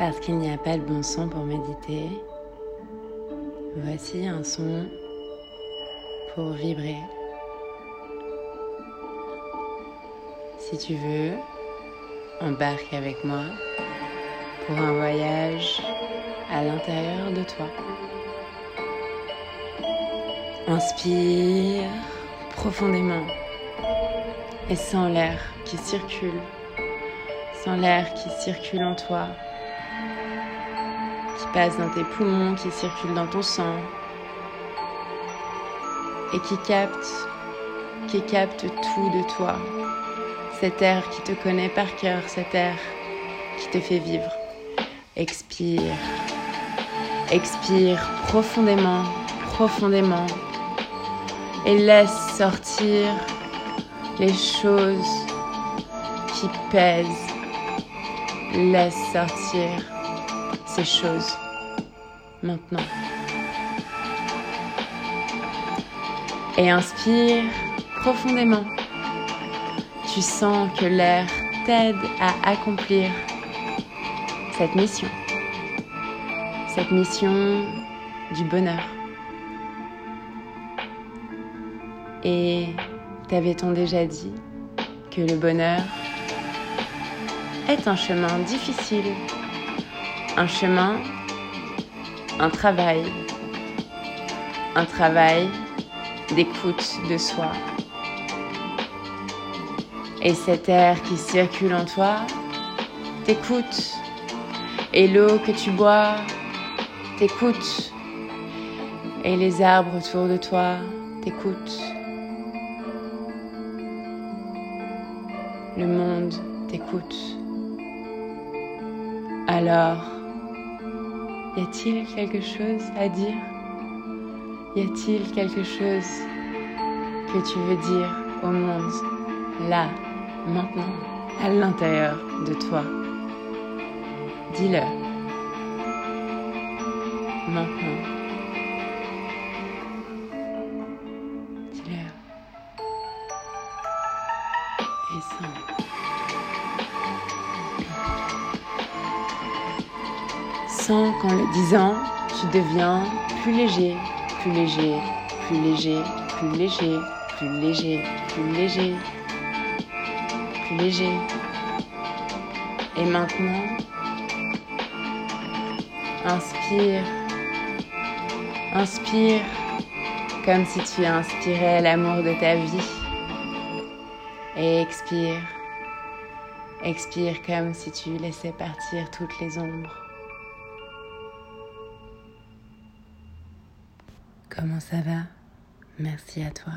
Parce qu'il n'y a pas de bon son pour méditer, voici un son pour vibrer. Si tu veux, embarque avec moi pour un voyage à l'intérieur de toi. Inspire profondément et sens l'air qui circule, sens l'air qui circule en toi, passe dans tes poumons, qui circule dans ton sang et qui capte, qui capte tout de toi. Cet air qui te connaît par cœur, cet air qui te fait vivre. Expire, expire profondément, profondément et laisse sortir les choses qui pèsent. Laisse sortir ces choses maintenant. Et inspire profondément. Tu sens que l'air t'aide à accomplir cette mission. Cette mission du bonheur. Et t'avait-on déjà dit que le bonheur est un chemin difficile, un chemin, un travail, un travail d'écoute de soi. Et cet air qui circule en toi t'écoute. Et l'eau que tu bois t'écoute. Et les arbres autour de toi t'écoutent. Le monde t'écoute. Alors, y a-t-il quelque chose à dire? Y a-t-il quelque chose que tu veux dire au monde, là, maintenant, à l'intérieur de toi? Dis-le. Maintenant. Dis-le. Et sens. Qu'en le disant, tu deviens plus léger, plus léger, plus léger, plus léger, plus léger, plus léger, plus léger. Et maintenant, inspire, inspire comme si tu inspirais l'amour de ta vie. Et expire, expire comme si tu laissais partir toutes les ombres. Comment ça va? Merci à toi.